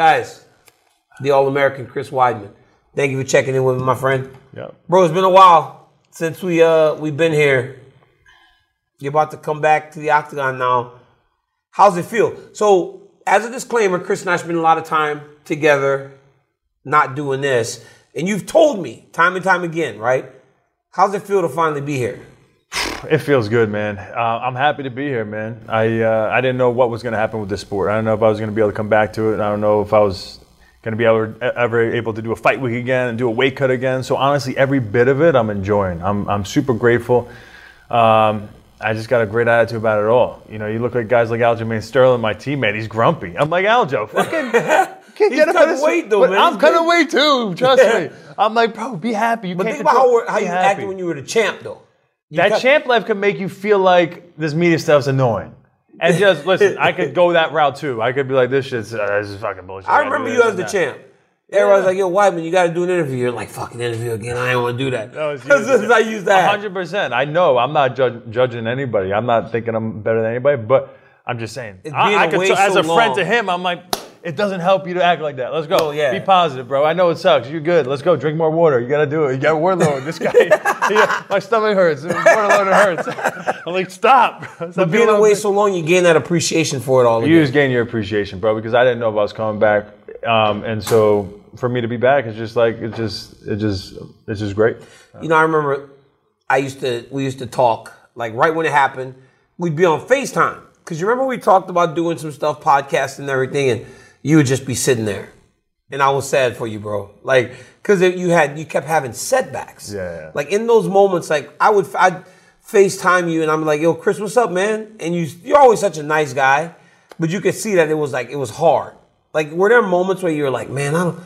Guys, the All American Chris Weidman. Thank you for checking in with me, my friend. Yeah. Bro, it's been a while since we uh we've been here. You're about to come back to the octagon now. How's it feel? So, as a disclaimer, Chris and I spend a lot of time together, not doing this. And you've told me time and time again, right? How's it feel to finally be here? It feels good, man. Uh, I'm happy to be here, man. I uh, I didn't know what was going to happen with this sport. I don't know if I was going to be able to come back to it. I don't know if I was going to be ever, ever able to do a fight week again and do a weight cut again. So honestly, every bit of it, I'm enjoying. I'm I'm super grateful. Um, I just got a great attitude about it all. You know, you look at guys like Aljamain Sterling, my teammate. He's grumpy. I'm like Aljo, fucking. Can't He's get cutting this- weight, though, but man. I'm He's cutting weight too. Trust me. I'm like, bro, be happy. You But think about how, how you happy. acted when you were the champ, though. You That cut- champ life can make you feel like this media stuff's annoying. And just listen, I could go that route too. I could be like, this shit's uh, this is fucking bullshit. I remember you as the champ. Everybody's like, yo, Weidman, you got to do an interview. You're like, fucking interview again. I don't want to do that. No, it's. That's just- I use that. hundred percent. I know. I'm not judge, judging anybody. I'm not thinking I'm better than anybody. But I'm just saying. It's I, being I could away as so a friend long. to him, I'm like, it doesn't help you to act like that. Let's go. Oh, yeah. Be positive, bro. I know it sucks. You're good. Let's go. Drink more water. You gotta do it. You got warlord. This guy. yeah, my stomach hurts. Warlord hurts. I'm like, stop. Stop But being away so long, you gain that appreciation for it all. You Again. just gain your appreciation, bro, because I didn't know if I was coming back, um, and so for me to be back, it's just like it's just it just it's just great. You know, I remember I used to we used to talk like right when it happened. We'd be on Facetime because you remember we talked about doing some stuff, podcasting and everything, and you would just be sitting there, and I was sad for you, bro. Like because you had you kept having setbacks. Yeah, yeah. Like in those moments, like I would I'd FaceTime you, and I'm like, "Yo, Chris, what's up, man?" And you you're always such a nice guy, but you could see that it was like it was hard. Like were there moments where you were like, "Man, I don't."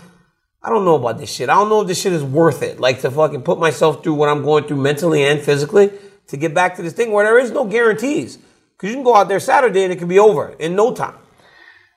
I don't know about this shit. I don't know if this shit is worth it. Like to fucking put myself through what I'm going through mentally and physically to get back to this thing where there is no guarantees. Because you can go out there Saturday and it can be over in no time.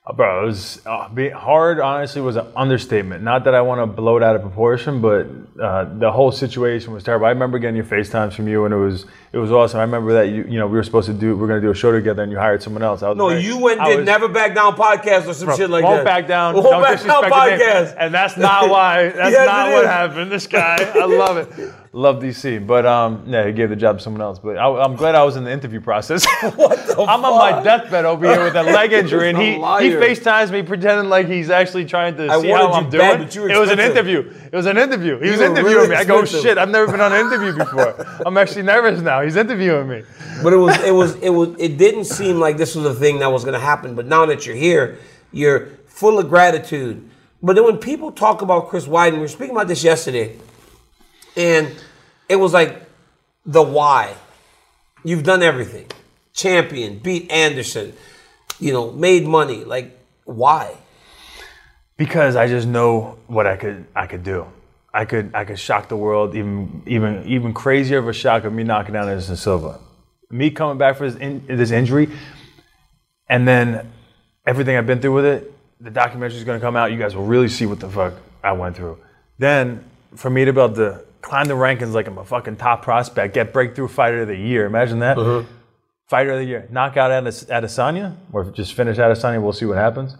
Uh, Bro, it was uh, hard. Honestly, was an understatement. Not that I want to blow it out of proportion, but uh, the whole situation was terrible. I remember getting your FaceTimes from you, and it was it was awesome. I remember that you you know we were supposed to do we are going to do a show together, and you hired someone else. I was No, very- you went and did was- Never Back Down podcast or some Bro, shit like won't that. back down. Won't don't back down disrespect the name. podcast. And that's not why. That's Yes, not what happened. This guy, I love it. Love DC, but um, yeah, he gave the job to someone else. But I, I'm glad I was in the interview process. What the I'm on my deathbed over here with a leg injury, and he he. FaceTimes me pretending like he's actually trying to I see how I'm you bad, doing. you it was an interview. It was an interview. He was interviewing really me. I go, expensive. shit, I've never been on an interview before. I'm actually nervous now. He's interviewing me. But it was it was it was it didn't seem like this was a thing that was gonna happen. But now that you're here, you're full of gratitude. But then when people talk about Chris Weidman, we were speaking about this yesterday, and it was like the why. You've done everything. Champion, beat Anderson, you know, made money. Like, why? because I just know what I could I could do. I could I could shock the world even even even crazier of a shock of me knocking down Anderson Silva. Me coming back for this, in, this injury, and then everything I've been through with it. The documentary is going to come out. You guys will really see what the fuck I went through. Then for me to be able to climb the rankings like I'm a fucking top prospect, get breakthrough fighter of the year. Imagine that. Mm-hmm. Fighter of the year, knock out Ades- Adesanya, or just finish Adesanya. We'll see what happens.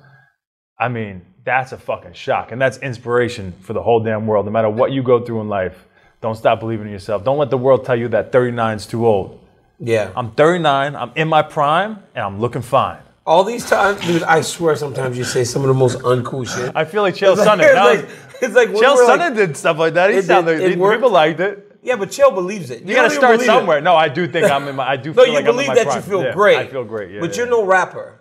I mean, that's a fucking shock. And that's inspiration for the whole damn world. No matter what you go through in life, don't stop believing in yourself. Don't let the world tell you that 39 is too old. Yeah. I'm 39, I'm in my prime, and I'm looking fine. All these times, dude, I swear sometimes you say some of the most uncool shit. I feel like Chael like- Sonnen. like- it's like Chael we're like- Sonnen did stuff like that. He It sounded, it he- people liked it. Yeah, but Chael believes it. You, gotta start believe it. somewhere. No, I do think I'm in my. I do. No, feel you like I'm in believe my that prime. you feel Yeah, great. I feel great. Yeah, but yeah. you're no rapper.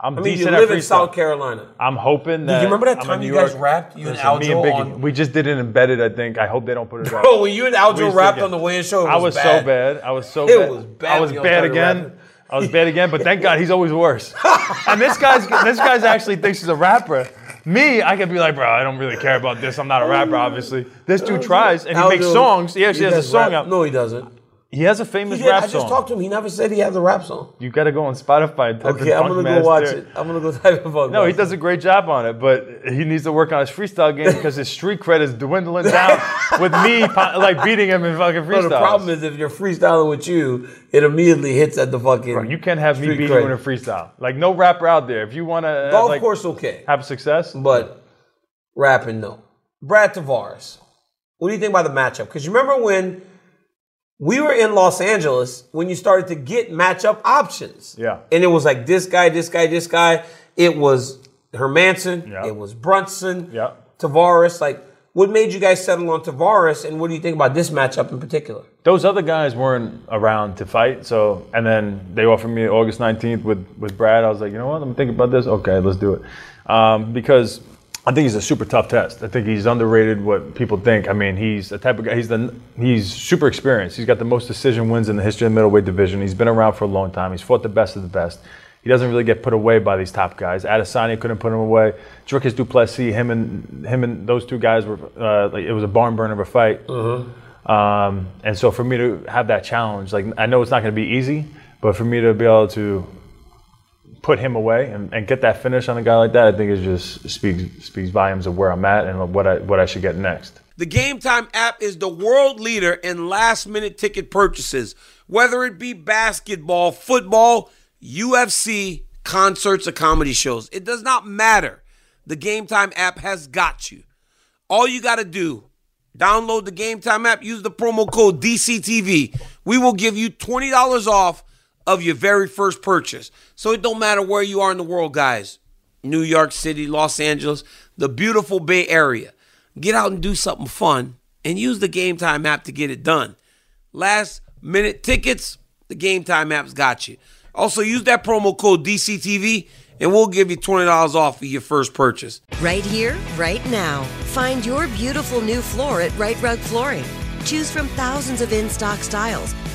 I'm I mean, decent you at live in. South Carolina. I'm hoping that. you remember that time you guys rapped? You and Listen, me and Aljo Biggie. on- We just did an embedded. I think. I hope they don't put it. Bro, out. when you and Aljo rapped on the weigh-in show, it I was so bad. I was so It bad. was bad I was bad again. I was bad again, but thank God he's always worse. and this guy's this guy's actually thinks he's a rapper. Me, I could be like, bro, I don't really care about this. I'm not a rapper, obviously. This dude tries and he makes songs. He actually has a does song rap. out. No, he doesn't. He has a famous did. rap song. I just talked to him. He never said he has a rap song. You got to go on Spotify and type Okay, I'm gonna go watch it. I'm gonna go type it up. No, he does a great job on it, but he needs to work on his freestyle game because his street cred is dwindling down with me like beating him in fucking No, freestyle. the problem is if you're freestyling with you, it immediately hits at the fucking. Bro, you can't have me beat cred. you in a freestyle. Like no rapper out there. If you want to uh, Golf like, course, okay, have success, but rapping, no. Brad Tavares, what do you think about the matchup? Because you remember when we were in Los Angeles when you started to get matchup options. Yeah. And it was like this guy, this guy, this guy. It was Hermansson. Yeah. It was Brunson. Yeah. Tavares. Like, what made you guys settle on Tavares? And what do you think about this matchup in particular? those other guys weren't around to fight. So, and then they offered me August 19th with, with Brad. I was like, you know what? I'm thinking about this. Okay, let's do it. Um, because I think he's a super tough test. I think he's underrated what people think. I mean, he's the type of guy, he's the, he's super experienced. He's got the most decision wins in the history of the middleweight division. He's been around for a long time. He's fought the best of the best. He doesn't really get put away by these top guys. Adesanya couldn't put him away. Dricus Du Plessis, him and him and those two guys were uh, like it was a barn burner of a fight. Um, and so for me to have that challenge, like I know it's not going to be easy, but for me to be able to put him away and, and get that finish on a guy like that, I think it just speaks speaks volumes of where I'm at and what I what I should get next. The Gametime app is the world leader in last minute ticket purchases, whether it be basketball, football, UFC, concerts, or comedy shows. It does not matter. The Gametime app has got you. All you got to do, download the Gametime app, use the promo code DCTV. We will give you $20 off of your very first purchase. So it don't matter where you are in the world, guys. New York City, Los Angeles, the beautiful Bay Area. Get out and do something fun and use the Gametime app to get it done. Last minute tickets, the Gametime app's got you. Also, use that promo code DCTV and we'll give you $20 off of your first purchase. Right here, right now. Find your beautiful new floor at Rite Rug Flooring. Choose from thousands of in stock styles,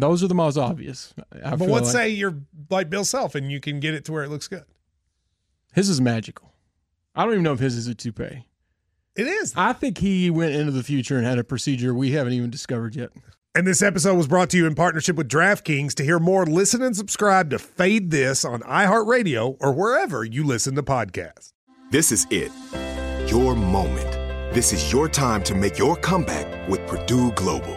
Those are the most obvious. I But feel let's like. say you're like Bill Self and you can get it to where it looks good. His is magical. I don't even know if his is a toupee. It is. I think he went into the future and had a procedure we haven't even discovered yet. And this episode was brought to you in partnership with DraftKings. To hear more, listen and subscribe to Fade This on iHeartRadio or wherever you listen to podcasts. This is it. Your moment. This is your time to make your comeback with Purdue Global.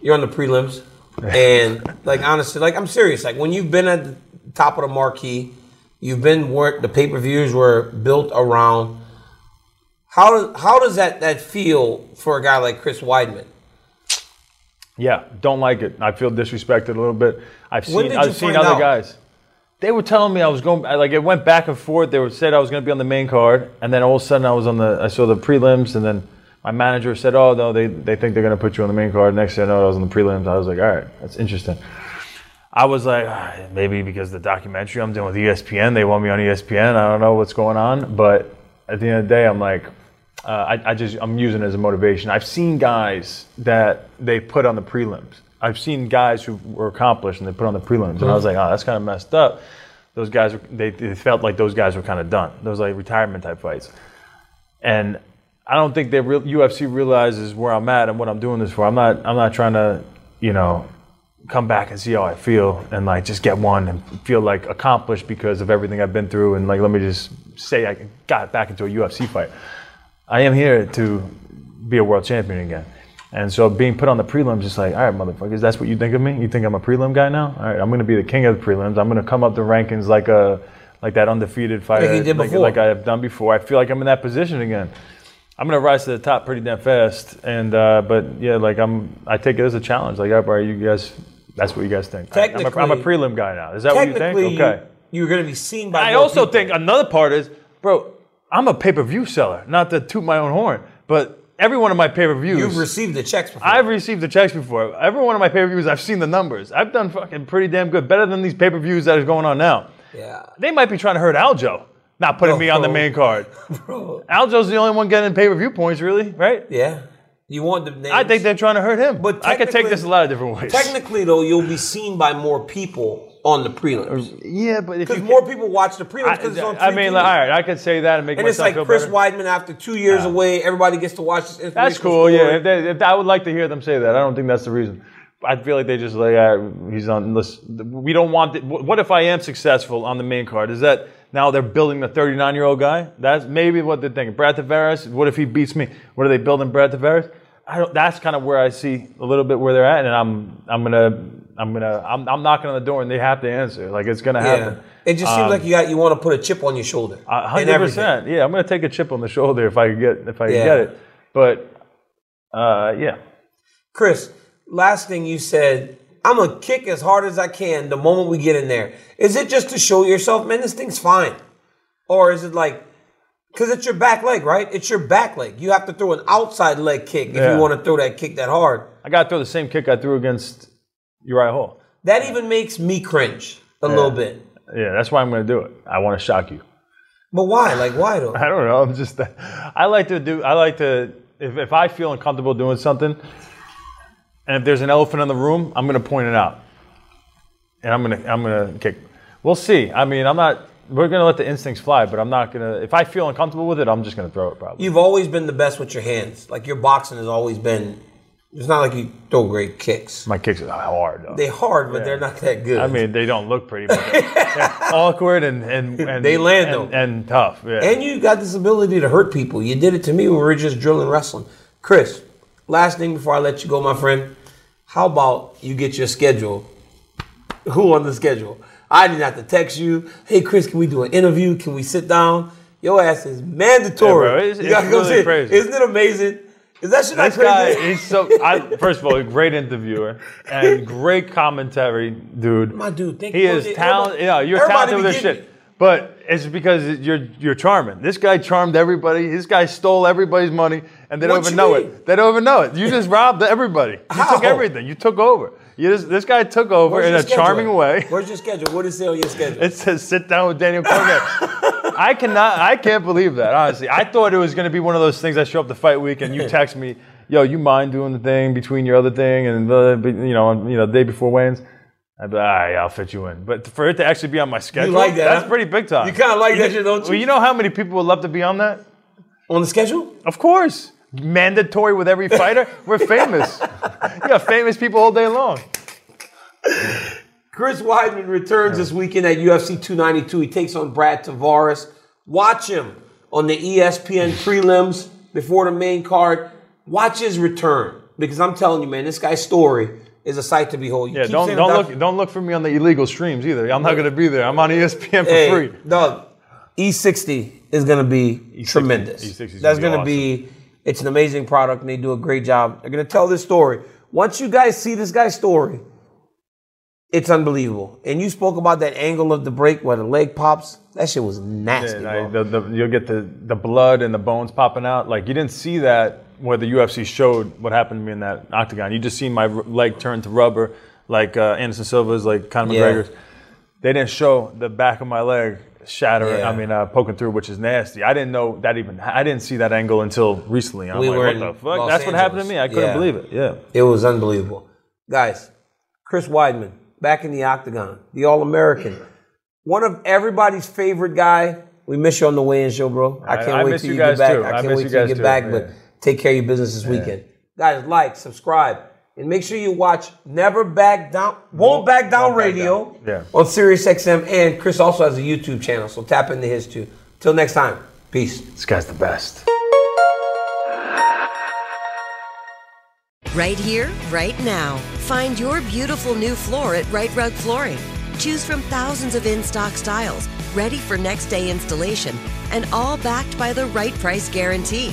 You're on the prelims, and like honestly, like I'm serious. Like when you've been at the top of the marquee, you've been where the pay per views were built around. How how does that that feel for a guy like Chris Weidman? Yeah, don't like it. I feel disrespected a little bit. I've seen I've seen other out? guys. They were telling me I was going like it went back and forth. They were said I was going to be on the main card, and then all of a sudden I was on the I saw the prelims, and then my manager said, "Oh no, they they think they're to put you on the main card." Next thing I know, I was on the prelims. I was like, "All right, that's interesting." I was like, "Ah, maybe because the documentary I'm doing with ESPN, they want me on ESPN. I don't know what's going on, but at the end of the day, I'm like, uh, I, I just I'm using it as a motivation. I've seen guys that they put on the prelims. I've seen guys who were accomplished and they put on the prelims, and I was like, oh, that's kind of messed up. Those guys, were- they, they felt like those guys were kind of done. Those like retirement type fights, and I don't think they real, UFC realizes where I'm at and what I'm doing this for. I'm not I'm not trying to you know come back and see how I feel and like just get one and feel like accomplished because of everything I've been through and like let me just say I got back into a UFC fight. I am here to be a world champion again. And so being put on the prelims is like, all right, motherfuckers, that's what you think of me? You think I'm a prelim guy now? All right, I'm going to be the king of the prelims. I'm going to come up the rankings like a like that undefeated fighter, like, like I have done before. I feel like I'm in that position again. I'm to rise to the top pretty damn fast. And uh, but yeah, like I'm, I take it as a challenge. Like, all right, you guys, that's what you guys think. Technically, I'm a, I'm a prelim guy now. Is that what you think? Okay. you, you're to be seen by. I also people. think another part is, bro, I'm a pay per view seller. Not to toot my own horn, but every one of my pay per views. you've received the checks before. I've received the checks before. Every one of my pay per views, I've seen the numbers. I've done fucking pretty damn good, better than these pay per views that are going on now. yeah, They might be trying to hurt Aljo, not putting me on the main card. bro. Aljo's the only one getting pay per view points, really, right? Yeah, you want the names. I think they're trying to hurt him. But I could take this a lot of different ways. Technically, though, you'll be seen by more people on the prelims yeah, but if because more people watch the prelims because it's on. I mean, like, all right, I could say that and make it. And it's like Chris better. Weidman after two years away, everybody gets to watch this. That's cool. Yeah, if they, if I would like to hear them say that. I don't think that's the reason. I feel like they just like all right, he's on. Listen, we don't want. The, what if I am successful on the main card? Is that now they're building the 39 year old guy? That's maybe what they're thinking. Brad Tavares. What if he beats me? What are they building Brad Tavares? I don't, that's kind of where I see a little bit where they're at, and I'm I'm gonna I'm gonna I'm, I'm knocking on the door, and they have to answer. Like it's gonna Yeah. happen. It just seems Um, like you got you want to put a chip on your shoulder. Hundred percent. Yeah, I'm gonna take a chip on the shoulder if I get if I Yeah. get it. But uh, yeah, Chris, last thing you said, I'm gonna kick as hard as I can the moment we get in there. Is it just to show yourself, man, this thing's fine? Or is it like because it's your back leg, right? It's your back leg. You have to throw an outside leg kick if Yeah. you want to throw that kick that hard. I got to throw the same kick I threw against Uriah Hall. That even makes me cringe a little bit. Yeah, that's why I'm gonna do it. I want to shock you. But why? Like why though? I don't know. I'm just. I like to do. I like to. If, if I feel uncomfortable doing something, and if there's an elephant in the room, I'm gonna point it out, and I'm gonna I'm gonna kick. We'll see. I mean, I'm not. We're gonna let the instincts fly, but I'm not gonna. If I feel uncomfortable with it, I'm just gonna throw it. Probably. You've always been the best with your hands. Like your boxing has always been It's not like you throw great kicks. My kicks are hard though. They hard, but they're not that good. I mean, they don't look pretty, but they're, they're awkward and, and, and They land, and, though. and tough. Yeah. and you got this ability to hurt people. You did it to me when we were just drilling wrestling. Chris, last thing before I let you go, my friend. How about you get your schedule? Who on the schedule? I didn't have to text you. Hey, Chris, can we do an interview? Can we sit down? Your ass is mandatory. Yeah, bro, it's- you gotta it's go really sit. crazy. Isn't it amazing? Is that shit not This guy, crazy? he's so. I, first of all, a great interviewer and great commentary, dude. My dude, thank he you. He is talented. Yeah, you're talented with this shit. But it's because you're you're charming. This guy charmed everybody. This guy stole everybody's money, and they don't What even you know mean? it. They don't even know it. You just robbed everybody. You How? took everything. You took over. You just, this guy took over Where's in your a schedule? charming way. Where's your schedule? What does it say on your schedule? It says sit down with Daniel Cormier. I cannot, I can't believe that, honestly. I thought it was going to be one of those things I show up to fight week and you text me, yo, you mind doing the thing between your other thing and, be- you know, on, you know, the day before weigh-ins? I'd be like, all right, I'll fit you in. But for it to actually be on my schedule, like that, that's huh? pretty big time. You kinda like that shit, don't you? Well, you know how many people would love to be on that? on the schedule? Of course. Mandatory with every fighter. We're famous. yeah, famous people all day long. Chris Weidman returns this weekend at UFC 292. He takes on Brad Tavares. Watch him on the ESPN prelims before the main card. Watch his return because I'm telling you, man, this guy's story is a sight to behold. You Yeah, don't don't look don't look for me on the illegal streams either. I'm not going to be there. I'm on ESPN for Hey, free. Doug, E60 is going to be tremendous. E60 That's going be to be, it's an amazing product and they do a great job. They're going to tell this story. Once you guys see this guy's story, it's unbelievable. And you spoke about that angle of the break where the leg pops. That shit was nasty, And I- the, the, you'll get the, the blood and the bones popping out. Like you didn't see that where the UFC showed what happened to me in that octagon. You just see my r- leg turn to rubber, like uh, Anderson Silva's, like Conor Yeah. McGregor's. They didn't show the back of my leg shattering. Yeah. I mean, uh, poking through, which is nasty. I didn't know that even. I didn't see that angle until recently. I'm We like, were what the fuck? Los That's what happened to me. I couldn't Yeah. believe it. Yeah. It was unbelievable. Guys, Chris Weidman, back in the octagon, the All American. One of everybody's favorite guy. We miss you on the weigh-in show, bro. I I- can't I wait miss till you you, get back. too. I I can't miss wait till you guys get too. back, but take care of your business this weekend. Guys, like, subscribe, and make sure you watch Never Back Down, Won't Back Down Won't Back Radio Down. Yeah. on Sirius XM. And Chris also has a YouTube channel, so tap into his too. Till next time, peace. This guy's the best. Right here, right now. Find your beautiful new floor at Rite Rug Flooring. Choose from thousands of in stock styles, ready for next day installation, and all backed by the right price guarantee.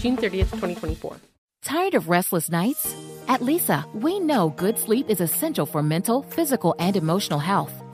June 30th, 2024. Tired of restless nights? At Leesa, we know good sleep is essential for mental, physical, and emotional health.